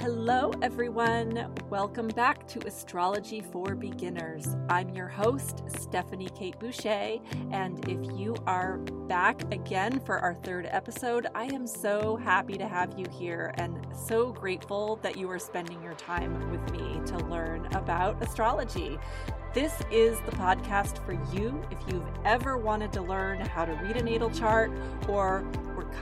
Hello, everyone. Welcome back to Astrology for Beginners. I'm your host, Stefanie Kate Boucher, and if you are back again for our third episode, I am so happy to have you here and so grateful that you are spending your time with me to learn about astrology. This is the podcast for you if you've ever wanted to learn how to read a natal chart or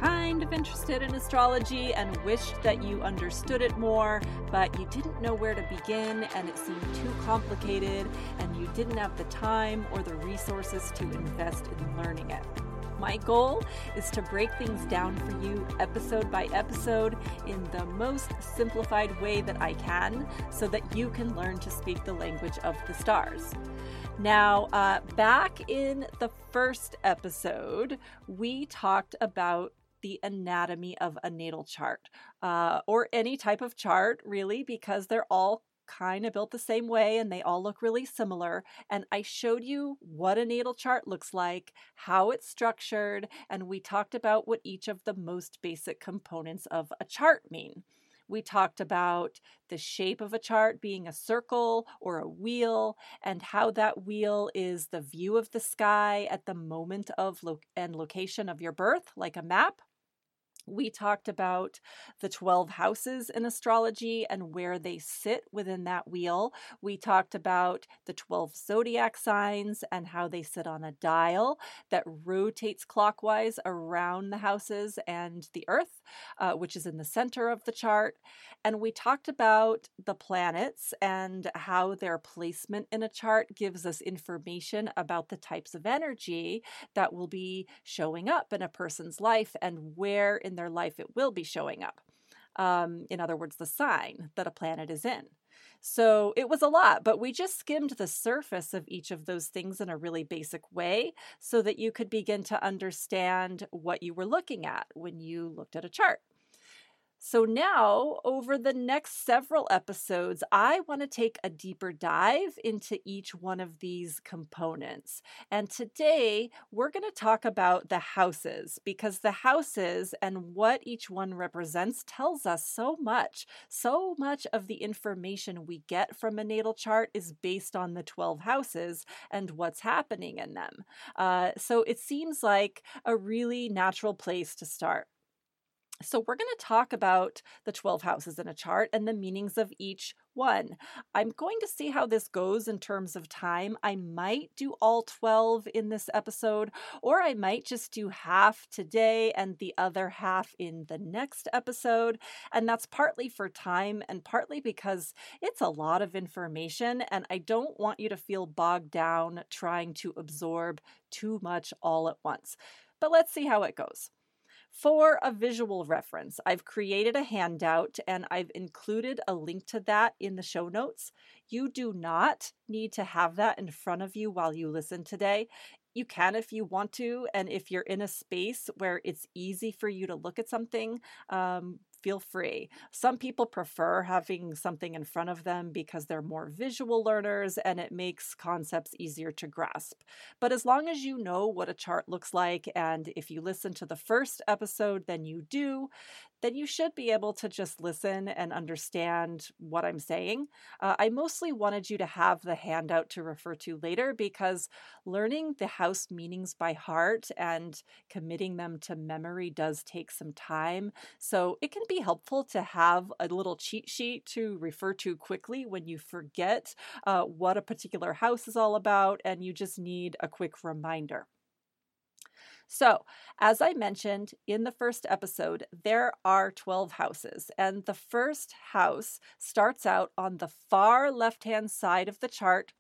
kind of interested in astrology and wished that you understood it more, but you didn't know where to begin and it seemed too complicated and you didn't have the time or the resources to invest in learning it. My goal is to break things down for you episode by episode in the most simplified way that I can so that you can learn to speak the language of the stars. Now, uh, back in the first episode, we talked about the anatomy of a natal chart uh, or any type of chart, really, because they're all kind of built the same way and they all look really similar. And I showed you what a natal chart looks like, how it's structured, and we talked about what each of the most basic components of a chart mean. We talked about the shape of a chart being a circle or a wheel, and how that wheel is the view of the sky at the moment of lo- and location of your birth, like a map. We talked about the 12 houses in astrology and where they sit within that wheel. We talked about the 12 zodiac signs and how they sit on a dial that rotates clockwise around the houses and the earth, uh, which is in the center of the chart. And we talked about the planets and how their placement in a chart gives us information about the types of energy that will be showing up in a person's life and where in their life it will be showing up. Um, in other words, the sign that a planet is in. So it was a lot, but we just skimmed the surface of each of those things in a really basic way so that you could begin to understand what you were looking at when you looked at a chart. So, now over the next several episodes, I want to take a deeper dive into each one of these components. And today we're going to talk about the houses because the houses and what each one represents tells us so much. So much of the information we get from a natal chart is based on the 12 houses and what's happening in them. Uh, so, it seems like a really natural place to start. So, we're going to talk about the 12 houses in a chart and the meanings of each one. I'm going to see how this goes in terms of time. I might do all 12 in this episode, or I might just do half today and the other half in the next episode. And that's partly for time and partly because it's a lot of information, and I don't want you to feel bogged down trying to absorb too much all at once. But let's see how it goes. For a visual reference, I've created a handout and I've included a link to that in the show notes. You do not need to have that in front of you while you listen today. You can if you want to, and if you're in a space where it's easy for you to look at something, um, feel free. Some people prefer having something in front of them because they're more visual learners and it makes concepts easier to grasp. But as long as you know what a chart looks like, and if you listen to the first episode, then you do, then you should be able to just listen and understand what I'm saying. Uh, I mostly wanted you to have the handout to refer to later because learning the house meanings by heart and committing them to memory does take some time. So it can be helpful to have a little cheat sheet to refer to quickly when you forget uh, what a particular house is all about and you just need a quick reminder. So, as I mentioned in the first episode, there are 12 houses, and the first house starts out on the far left hand side of the chart,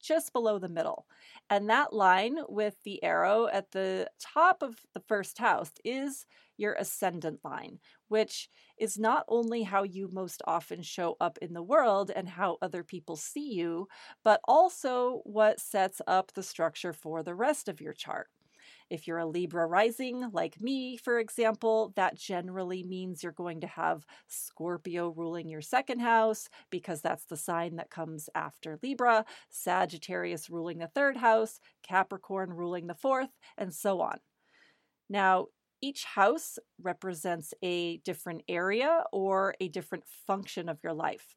just below the middle. And that line with the arrow at the top of the first house is your ascendant line, which is not only how you most often show up in the world and how other people see you, but also what sets up the structure for the rest of your chart. If you're a Libra rising, like me, for example, that generally means you're going to have Scorpio ruling your second house because that's the sign that comes after Libra, Sagittarius ruling the third house, Capricorn ruling the fourth, and so on. Now, each house represents a different area or a different function of your life.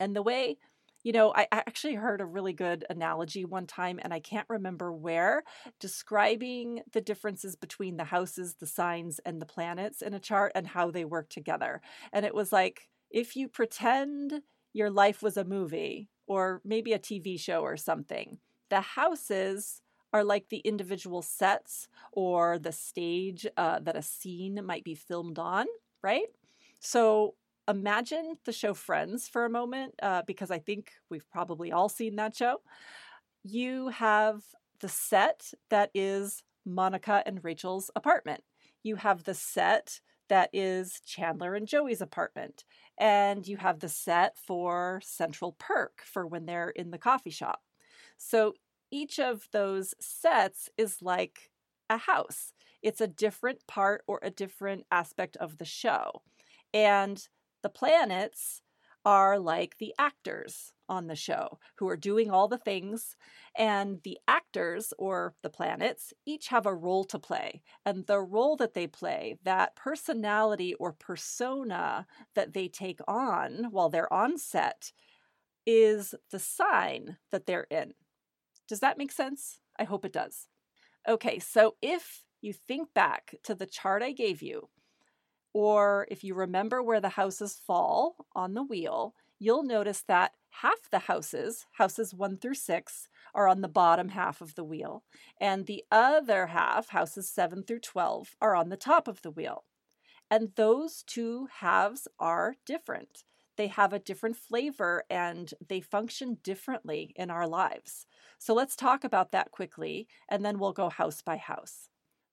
And the way you know, I actually heard a really good analogy one time, and I can't remember where, describing the differences between the houses, the signs, and the planets in a chart and how they work together. And it was like if you pretend your life was a movie or maybe a TV show or something, the houses are like the individual sets or the stage uh, that a scene might be filmed on, right? So imagine the show Friends for a moment, uh, because I think we've probably all seen that show. You have the set that is Monica and Rachel's apartment. You have the set that is Chandler and Joey's apartment. And you have the set for Central Perk for when they're in the coffee shop. So each of those sets is like a house. It's a different part or a different aspect of the show. And the planets are like the actors on the show who are doing all the things. And the actors or the planets each have a role to play. And the role that they play, that personality or persona that they take on while they're on set, is the sign that they're in. Does that make sense? I hope it does. Okay, so if you think back to the chart I gave you, or if you remember where the houses fall on the wheel, you'll notice that half the houses, houses one through six, are on the bottom half of the wheel, and the other half, houses seven through 12, are on the top of the wheel. And those two halves are different. They have a different flavor and they function differently in our lives. So let's talk about that quickly, and then we'll go house by house.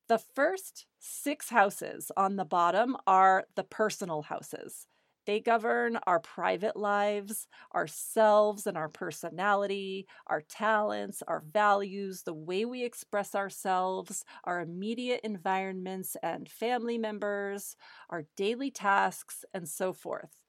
The first six houses on the bottom are the personal houses. They govern our private lives, ourselves and our personality, our talents, our values, the way we express ourselves, our immediate environments and family members, our daily tasks, and so forth.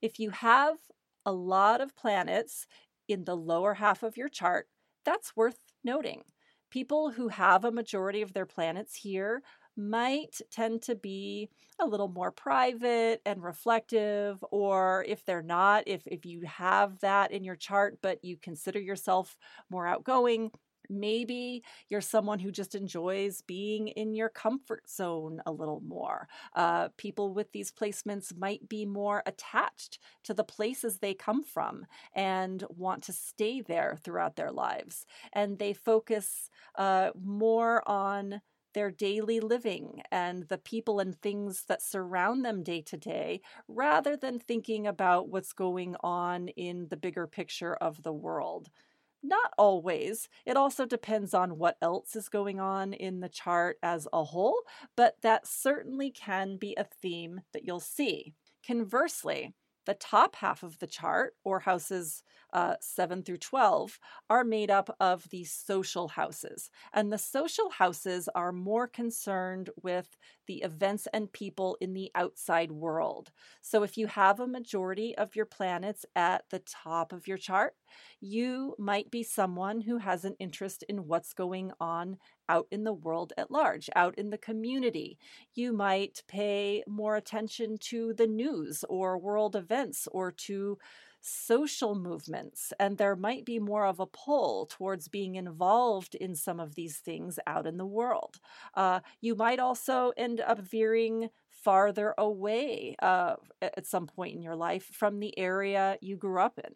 If you have a lot of planets in the lower half of your chart, that's worth noting people who have a majority of their planets here might tend to be a little more private and reflective or if they're not if if you have that in your chart but you consider yourself more outgoing Maybe you're someone who just enjoys being in your comfort zone a little more. Uh, people with these placements might be more attached to the places they come from and want to stay there throughout their lives. And they focus uh, more on their daily living and the people and things that surround them day to day rather than thinking about what's going on in the bigger picture of the world. Not always. It also depends on what else is going on in the chart as a whole, but that certainly can be a theme that you'll see. Conversely, the top half of the chart, or houses uh, 7 through 12, are made up of the social houses. And the social houses are more concerned with the events and people in the outside world. So if you have a majority of your planets at the top of your chart, you might be someone who has an interest in what's going on out in the world at large, out in the community. You might pay more attention to the news or world events or to social movements, and there might be more of a pull towards being involved in some of these things out in the world. Uh, you might also end up veering farther away uh, at some point in your life from the area you grew up in.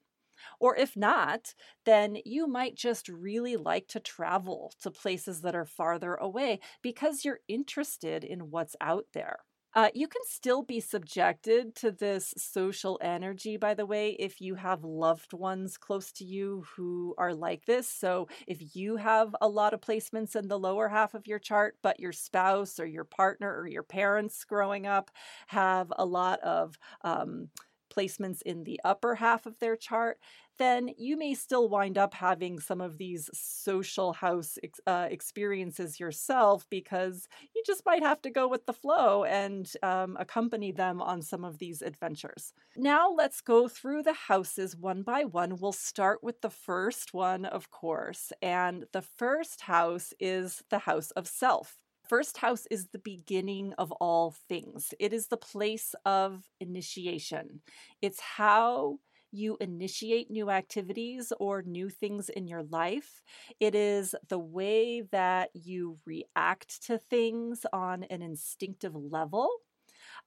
Or if not, then you might just really like to travel to places that are farther away because you're interested in what's out there. Uh, you can still be subjected to this social energy, by the way, if you have loved ones close to you who are like this. So, if you have a lot of placements in the lower half of your chart, but your spouse or your partner or your parents growing up have a lot of um, placements in the upper half of their chart, then you may still wind up having some of these social house uh, experiences yourself because you just might have to go with the flow and um, accompany them on some of these adventures. Now let's go through the houses one by one. We'll start with the first one, of course, and the first house is the house of self. First house is the beginning of all things. It is the place of initiation. It's how you initiate new activities or new things in your life. It is the way that you react to things on an instinctive level.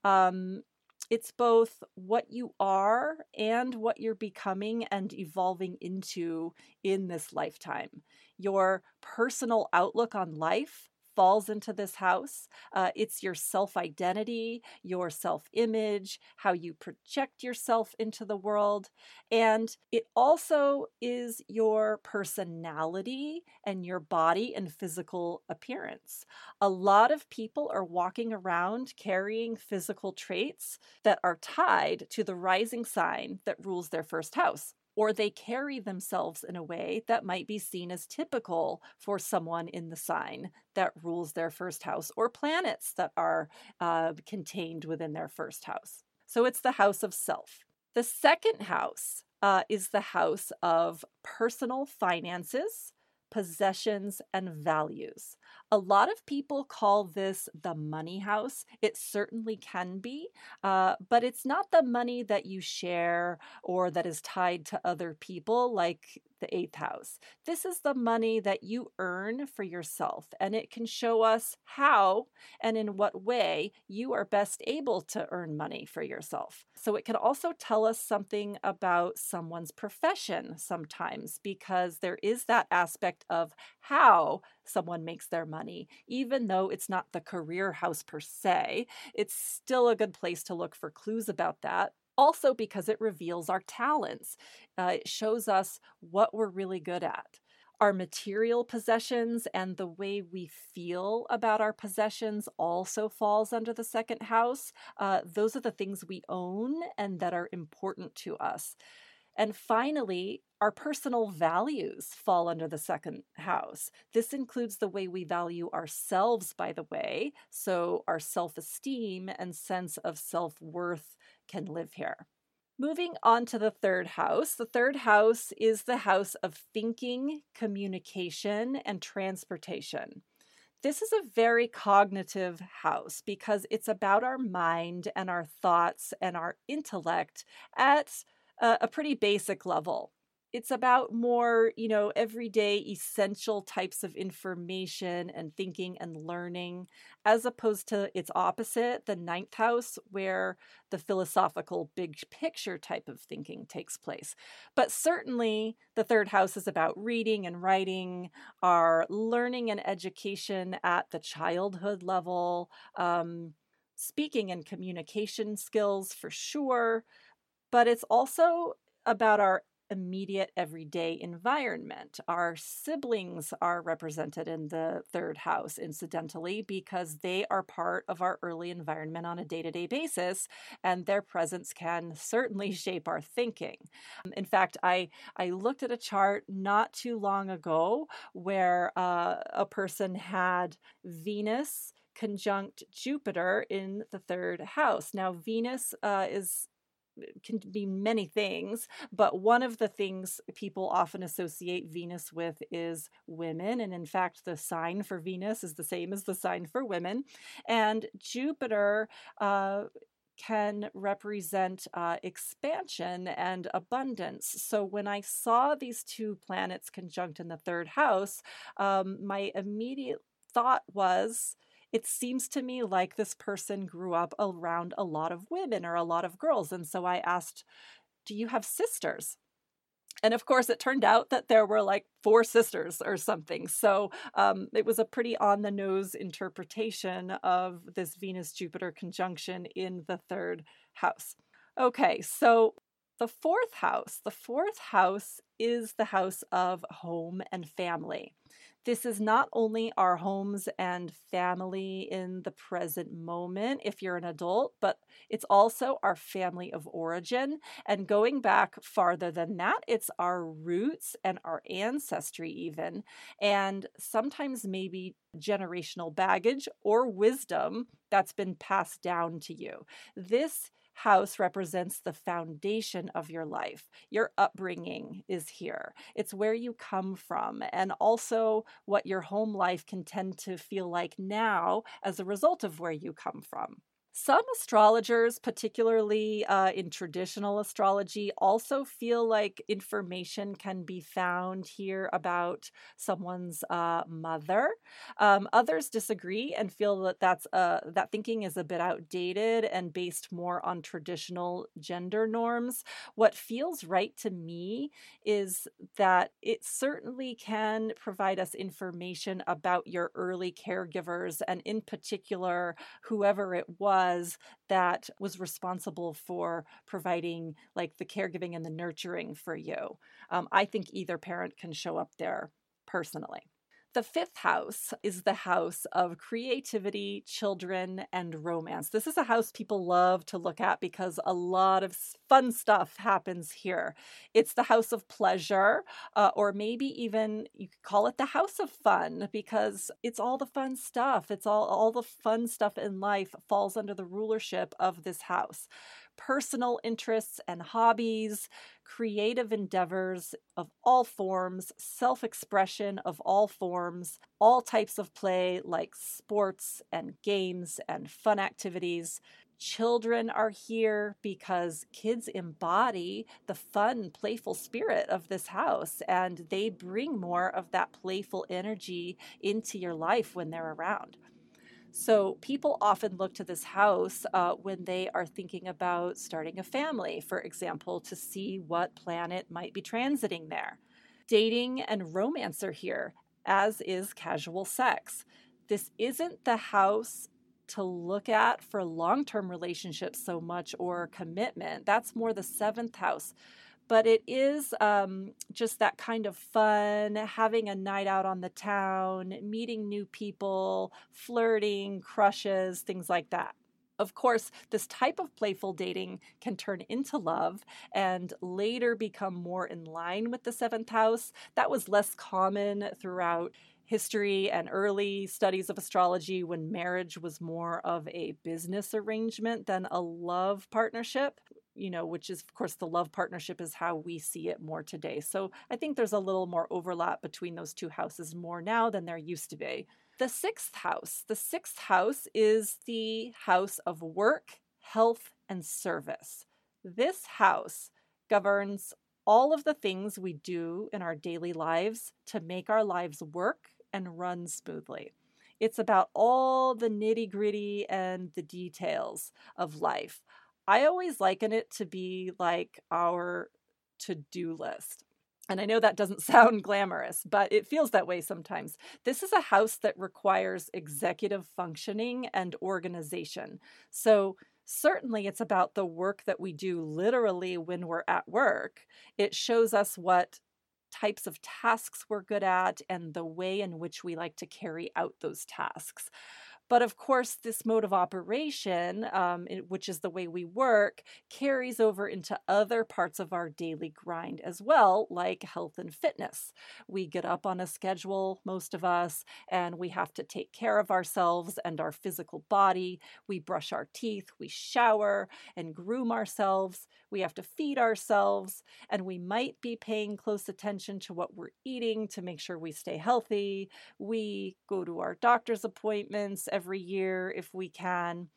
Um, it's both what you are and what you're becoming and evolving into in this lifetime. Your personal outlook on life falls into this house. Uh, it's your self identity, your self image, how you project yourself into the world. And it also is your personality and your body and physical appearance. A lot of people are walking around carrying physical traits that are tied to the rising sign that rules their first house or they carry themselves in a way that might be seen as typical for someone in the sign that rules their first house, or planets that are uh, contained within their first house. So it's the house of self. The second house uh, is the house of personal finances, possessions, and values. A lot of people call this the money house. It certainly can be, uh, but it's not the money that you share or that is tied to other people like the eighth house. This is the money that you earn for yourself, and it can show us how and in what way you are best able to earn money for yourself. So it can also tell us something about someone's profession sometimes, because there is that aspect of how someone makes their money, even though it's not the career house per se. It's still a good place to look for clues about that also because it reveals our talents. Uh, it shows us what we're really good at. Our material possessions and the way we feel about our possessions also falls under the second house. Uh, those are the things we own and that are important to us. And finally, our personal values fall under the second house. This includes the way we value ourselves, by the way, so our self esteem and sense of self worth can live here. Moving on to the third house. The third house is the house of thinking, communication, and transportation. This is a very cognitive house because it's about our mind and our thoughts and our intellect at a, pretty basic level it's about more, you know, everyday essential types of information and thinking and learning, as opposed to its opposite, the ninth house, where the philosophical big picture type of thinking takes place. But certainly, the third house is about reading and writing, our learning and education at the childhood level, um, speaking and communication skills for sure. But it's also about our immediate everyday environment. Our siblings are represented in the third house, incidentally, because they are part of our early environment on a day to day basis, and their presence can certainly shape our thinking. Um, in fact, I, I looked at a chart not too long ago where uh, a person had Venus conjunct Jupiter in the third house. Now, Venus uh, is can be many things, but one of the things people often associate Venus with is women. And in fact, the sign for Venus is the same as the sign for women. And Jupiter, uh, can represent uh, expansion and abundance. So when I saw these two planets conjunct in the third house, um, my immediate thought was it seems to me like this person grew up around a lot of women or a lot of girls. And so I asked, Do you have sisters? And of course, it turned out that there were like four sisters or something. So um, it was a pretty on the nose interpretation of this Venus Jupiter conjunction in the third house. Okay, so the fourth house, the fourth house is the house of home and family. This is not only our homes and family in the present moment, if you're an adult, but it's also our family of origin. And going back farther than that, it's our roots and our ancestry, even. And sometimes maybe generational baggage or wisdom that's been passed down to you. This house represents the foundation of your life. Your upbringing is here. It's where you come from, and also what your home life can tend to feel like now as a result of where you come from. Some astrologers, particularly uh, in traditional astrology, also feel like information can be found here about someone's uh, mother. Um, others disagree and feel that that's uh, that thinking is a bit outdated and based more on traditional gender norms. What feels right to me is that it certainly can provide us information about your early caregivers and, in particular, whoever it was was that was responsible for providing like the caregiving and the nurturing for you. Um, I think either parent can show up there personally. The fifth house is the house of creativity, children, and romance. This is a house people love to look at because a lot of fun stuff happens here. It's the house of pleasure, uh, or maybe even you could call it the house of fun because it's all the fun stuff. It's all, all the fun stuff in life falls under the rulership of this house personal interests and hobbies, creative endeavors of all forms, self expression of all forms, all types of play like sports and games and fun activities. Children are here because kids embody the fun, playful spirit of this house, and they bring more of that playful energy into your life when they're around. So people often look to this house uh, when they are thinking about starting a family, for example, to see what planet might be transiting there. Dating and romance are here, as is casual sex. This isn't the house to look at for long term relationships so much or commitment. That's more the seventh house but it is um, just that kind of fun, having a night out on the town, meeting new people, flirting, crushes, things like that. Of course, this type of playful dating can turn into love and later become more in line with the seventh house. That was less common throughout history and early studies of astrology when marriage was more of a business arrangement than a love partnership you know, which is, of course, the love partnership is how we see it more today. So I think there's a little more overlap between those two houses more now than there used to be. The sixth house. The sixth house is the house of work, health, and service. This house governs all of the things we do in our daily lives to make our lives work and run smoothly. It's about all the nitty gritty and the details of life. I always liken it to be like our to do list. And I know that doesn't sound glamorous, but it feels that way sometimes. This is a house that requires executive functioning and organization. So, certainly, it's about the work that we do literally when we're at work. It shows us what types of tasks we're good at and the way in which we like to carry out those tasks. But of course, this mode of operation, um, which is the way we work, carries over into other parts of our daily grind as well, like health and fitness. We get up on a schedule, most of us, and we have to take care of ourselves and our physical body. We brush our teeth, we shower and groom ourselves. We have to feed ourselves, and we might be paying close attention to what we're eating to make sure we stay healthy. We go to our doctor's appointments every year if we can.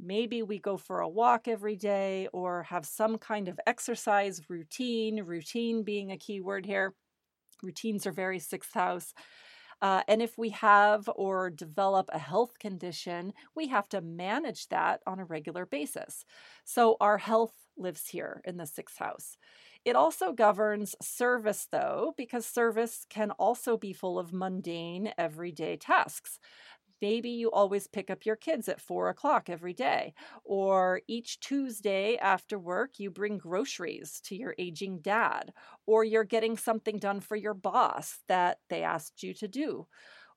Maybe we go for a walk every day or have some kind of exercise routine, routine being a key word here. Routines are very sixth house. Uh, and if we have or develop a health condition, we have to manage that on a regular basis. So our health lives here in the sixth house. It also governs service, though, because service can also be full of mundane, everyday tasks. Maybe you always pick up your kids at four o'clock every day, or each Tuesday after work, you bring groceries to your aging dad, or you're getting something done for your boss that they asked you to do,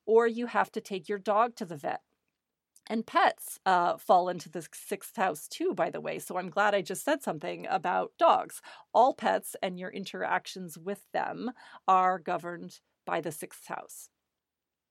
or you have to take your dog to the vet. And pets uh, fall into the sixth house too, by the way. So I'm glad I just said something about dogs. All pets and your interactions with them are governed by the sixth house.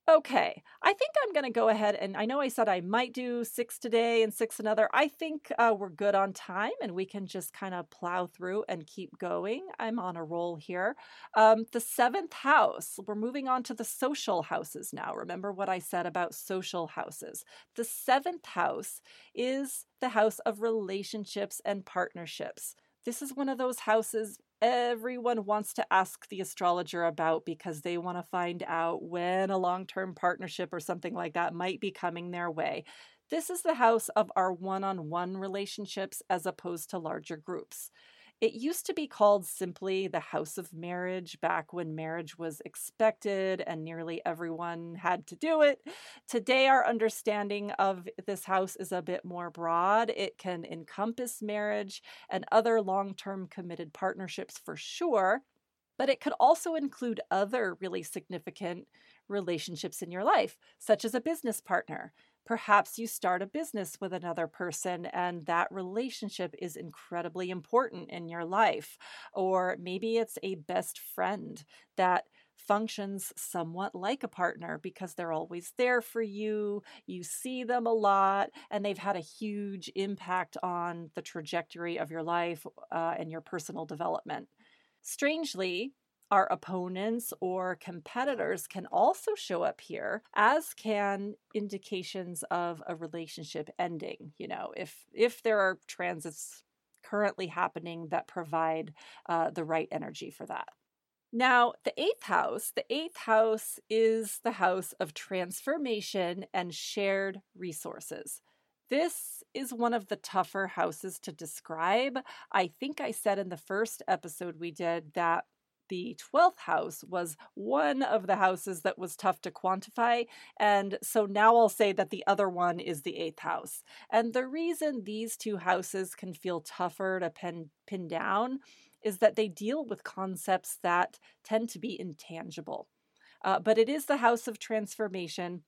Okay, I think I'm going to go ahead and I know I said I might do six today and six another. I think uh, we're good on time and we can just kind of plow through and keep going. I'm on a roll here. Um, the seventh house, we're moving on to the social houses now. Remember what I said about social houses. The seventh house is the house of relationships and partnerships. This is one of those houses everyone wants to ask the astrologer about because they want to find out when a long term partnership or something like that might be coming their way. This is the house of our one on one relationships as opposed to larger groups. It used to be called simply the House of Marriage back when marriage was expected and nearly everyone had to do it. Today, our understanding of this house is a bit more broad. It can encompass marriage and other long term committed partnerships for sure, but it could also include other really significant relationships in your life, such as a business partner, Perhaps you start a business with another person and that relationship is incredibly important in your life. Or maybe it's a best friend that functions somewhat like a partner because they're always there for you. You see them a lot, and they've had a huge impact on the trajectory of your life uh, and your personal development. Strangely, our opponents or competitors can also show up here as can indications of a relationship ending you know if if there are transits currently happening that provide uh, the right energy for that now, the eighth house, the eighth house is the house of transformation and shared resources. This is one of the tougher houses to describe. I think I said in the first episode we did that the 12th house was one of the houses that was tough to quantify. And so now I'll say that the other one is the eighth house. And the reason these two houses can feel tougher to pin, pin down is that they deal with concepts that tend to be intangible. Uh, but it is the house of transformation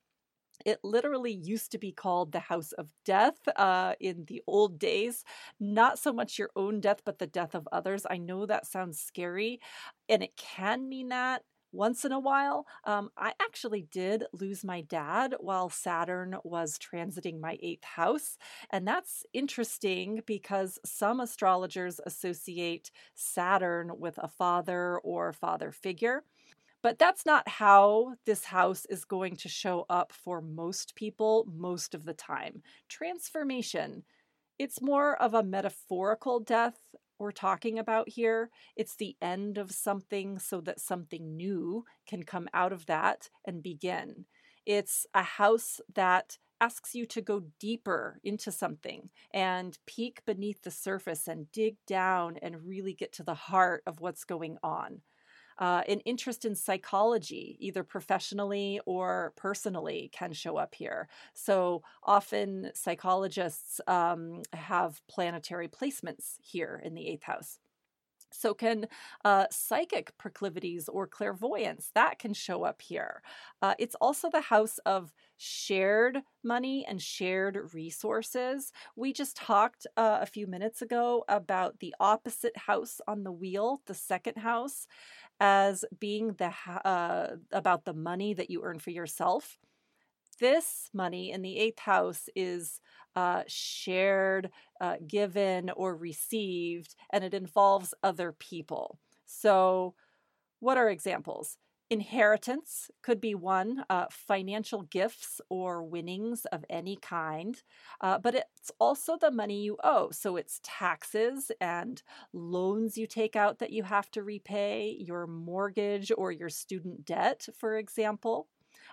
it literally used to be called the House of Death uh, in the old days. Not so much your own death, but the death of others. I know that sounds scary, and it can mean that once in a while. Um, I actually did lose my dad while Saturn was transiting my eighth house. And that's interesting because some astrologers associate Saturn with a father or father figure. But that's not how this house is going to show up for most people most of the time. Transformation, it's more of a metaphorical death we're talking about here. It's the end of something so that something new can come out of that and begin. It's a house that asks you to go deeper into something and peek beneath the surface and dig down and really get to the heart of what's going on uh, an interest in psychology, either professionally or personally, can show up here. So often psychologists um, have planetary placements here in the eighth house. So, can uh, psychic proclivities or clairvoyance that can show up here? Uh, it's also the house of shared money and shared resources. We just talked uh, a few minutes ago about the opposite house on the wheel, the second house as being the uh, about the money that you earn for yourself. This money in the eighth house is uh, shared, uh, given, or received, and it involves other people. So, what are examples? Inheritance could be one, uh, financial gifts or winnings of any kind, uh, but it's also the money you owe. So it's taxes and loans you take out that you have to repay, your mortgage or your student debt, for example.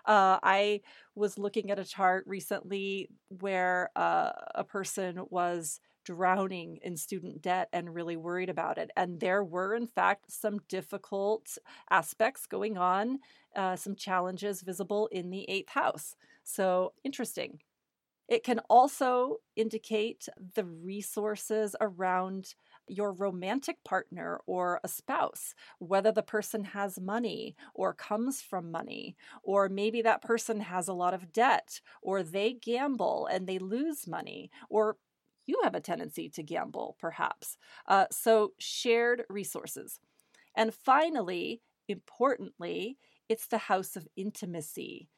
Uh, I was looking at a chart recently where uh, a person was drowning in student debt and really worried about it. And there were, in fact, some difficult aspects going on, uh, some challenges visible in the eighth house. So interesting. It can also indicate the resources around your romantic partner or a spouse, whether the person has money or comes from money, or maybe that person has a lot of debt, or they gamble and they lose money, or you have a tendency to gamble, perhaps. Uh, so, shared resources. And finally, importantly, it's the house of intimacy.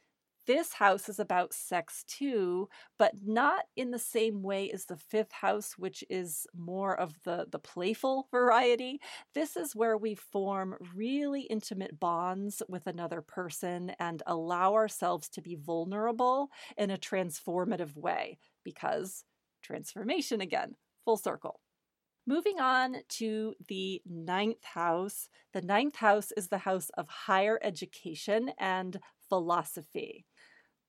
This house is about sex too, but not in the same way as the fifth house, which is more of the, the playful variety. This is where we form really intimate bonds with another person and allow ourselves to be vulnerable in a transformative way because transformation again, full circle. Moving on to the ninth house. The ninth house is the house of higher education and philosophy.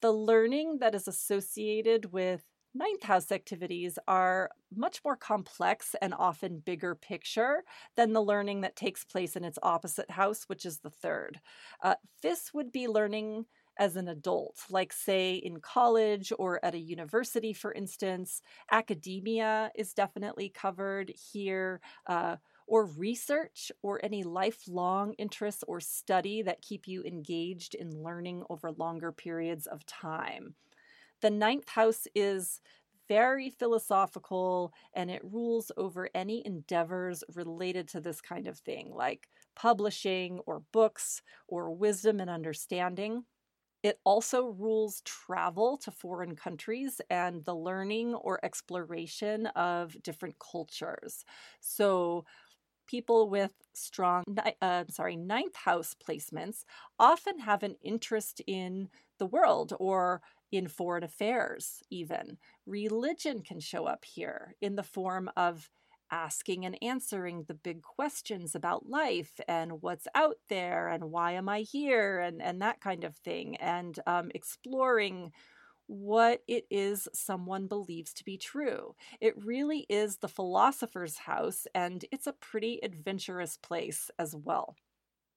The learning that is associated with ninth house activities are much more complex and often bigger picture than the learning that takes place in its opposite house, which is the third. Uh, this would be learning as an adult, like, say, in college or at a university, for instance. Academia is definitely covered here. Uh, or research or any lifelong interests or study that keep you engaged in learning over longer periods of time. The ninth house is very philosophical and it rules over any endeavors related to this kind of thing, like publishing or books or wisdom and understanding. It also rules travel to foreign countries and the learning or exploration of different cultures. So, people with strong, uh, sorry, ninth house placements often have an interest in the world or in foreign affairs, even. Religion can show up here in the form of asking and answering the big questions about life and what's out there and why am I here and, and that kind of thing, and um, exploring what it is someone believes to be true. It really is the philosopher's house, and it's a pretty adventurous place as well.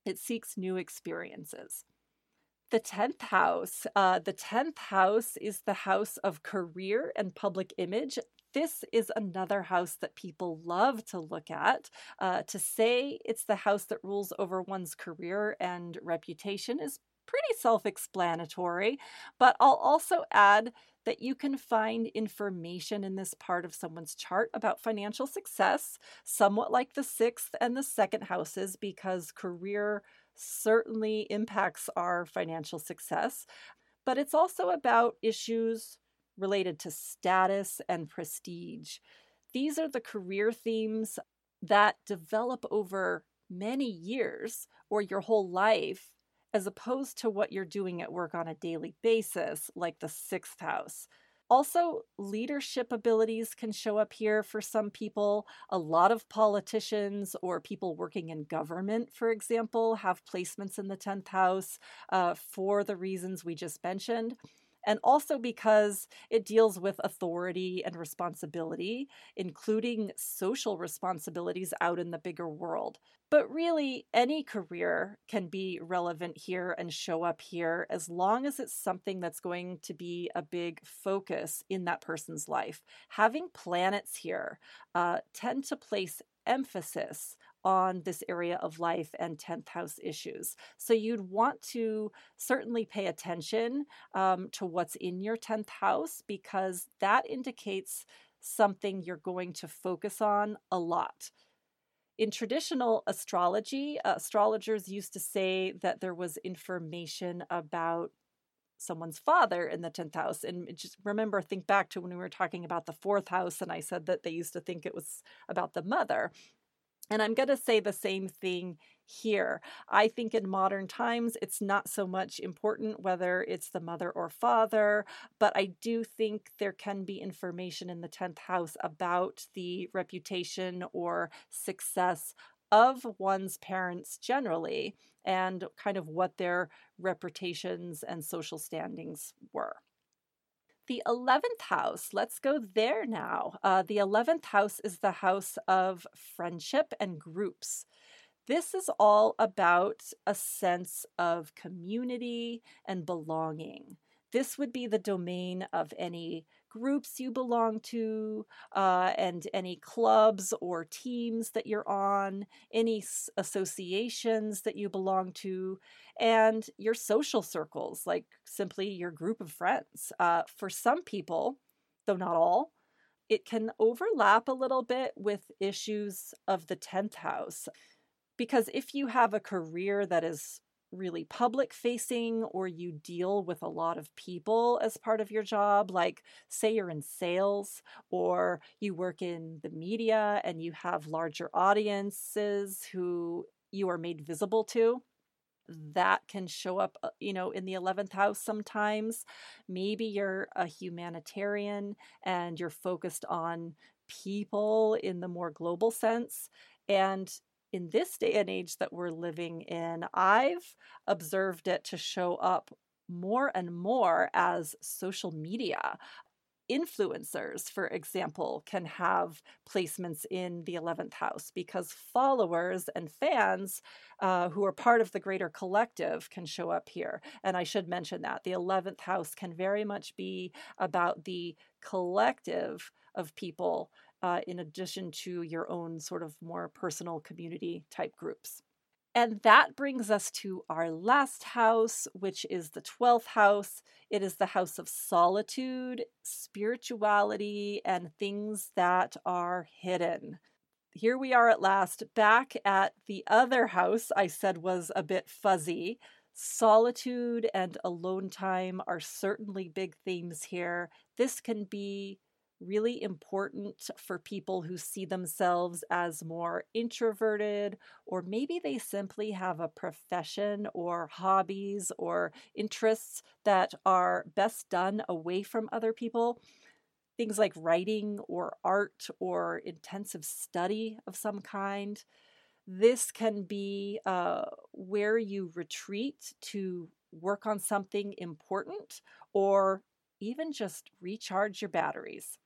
It seeks new experiences. The 10th house. Uh, the 10th house is the house of career and public image. This is another house that people love to look at. Uh, to say it's the house that rules over one's career and reputation is pretty self explanatory, but I'll also add that you can find information in this part of someone's chart about financial success, somewhat like the sixth and the second houses, because career certainly impacts our financial success. But it's also about issues related to status and prestige. These are the career themes that develop over many years or your whole life as opposed to what you're doing at work on a daily basis, like the sixth house. Also, leadership abilities can show up here for some people. A lot of politicians or people working in government, for example, have placements in the 10th house uh, for the reasons we just mentioned and also because it deals with authority and responsibility, including social responsibilities out in the bigger world. But really, any career can be relevant here and show up here as long as it's something that's going to be a big focus in that person's life. Having planets here uh, tend to place emphasis on this area of life and 10th house issues. So you'd want to certainly pay attention um, to what's in your 10th house because that indicates something you're going to focus on a lot. In traditional astrology, uh, astrologers used to say that there was information about someone's father in the 10th house. And just remember, think back to when we were talking about the fourth house, and I said that they used to think it was about the mother. And I'm going to say the same thing here. I think in modern times, it's not so much important whether it's the mother or father, but I do think there can be information in the 10th house about the reputation or success of one's parents generally and kind of what their reputations and social standings were. The 11th house, let's go there now. Uh, the 11th house is the house of friendship and groups. This is all about a sense of community and belonging. This would be the domain of any groups you belong to, uh, and any clubs or teams that you're on, any associations that you belong to, and your social circles, like simply your group of friends. Uh, for some people, though not all, it can overlap a little bit with issues of the 10th house. Because if you have a career that is really public facing or you deal with a lot of people as part of your job, like say you're in sales or you work in the media and you have larger audiences who you are made visible to, that can show up, uh, you know, in the 11th house sometimes. Maybe you're a humanitarian and you're focused on people in the more global sense. And in this day and age that we're living in, I've observed it to show up more and more as social media. Influencers, for example, can have placements in the 11th house because followers and fans uh, who are part of the greater collective can show up here. And I should mention that the 11th house can very much be about the collective of people uh, in addition to your own sort of more personal community type groups. And that brings us to our last house, which is the 12th house. It is the house of solitude, spirituality, and things that are hidden. Here we are at last, back at the other house I said was a bit fuzzy. Solitude and alone time are certainly big themes here. This can be really important for people who see themselves as more introverted, or maybe they simply have a profession or hobbies or interests that are best done away from other people. Things like writing or art or intensive study of some kind. This can be uh, where you retreat to work on something important or even just recharge your batteries.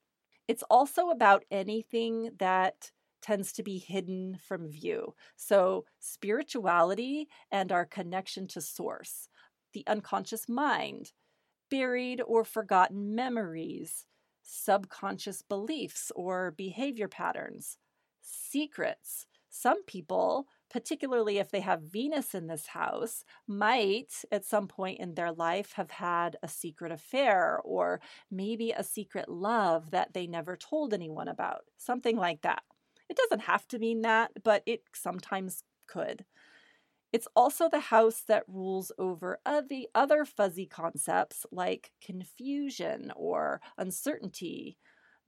It's also about anything that tends to be hidden from view. So, spirituality and our connection to source, the unconscious mind, buried or forgotten memories, subconscious beliefs or behavior patterns, secrets. Some people particularly if they have Venus in this house, might at some point in their life have had a secret affair or maybe a secret love that they never told anyone about, something like that. It doesn't have to mean that, but it sometimes could. It's also the house that rules over the other fuzzy concepts like confusion or uncertainty,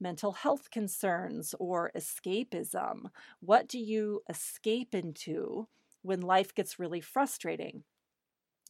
mental health concerns or escapism? What do you escape into when life gets really frustrating?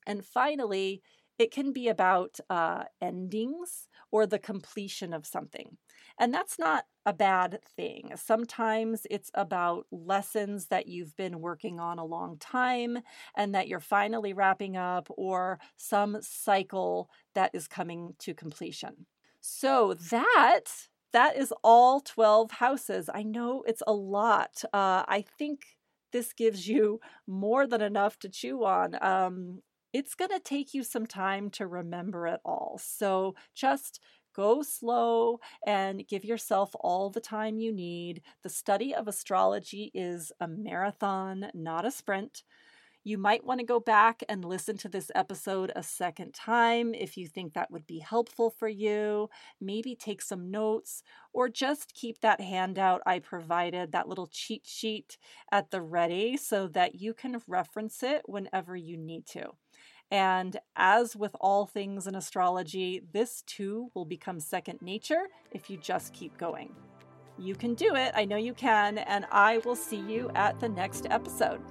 And finally, it can be about uh, endings or the completion of something. And that's not a bad thing. Sometimes it's about lessons that you've been working on a long time and that you're finally wrapping up, or some cycle that is coming to completion. So, that that is all 12 houses. I know it's a lot. Uh, I think this gives you more than enough to chew on. Um, it's going to take you some time to remember it all. So just go slow and give yourself all the time you need. The study of astrology is a marathon, not a sprint. You might want to go back and listen to this episode a second time if you think that would be helpful for you. Maybe take some notes or just keep that handout I provided, that little cheat sheet at the ready so that you can reference it whenever you need to. And as with all things in astrology, this too will become second nature if you just keep going. You can do it, I know you can, and I will see you at the next episode.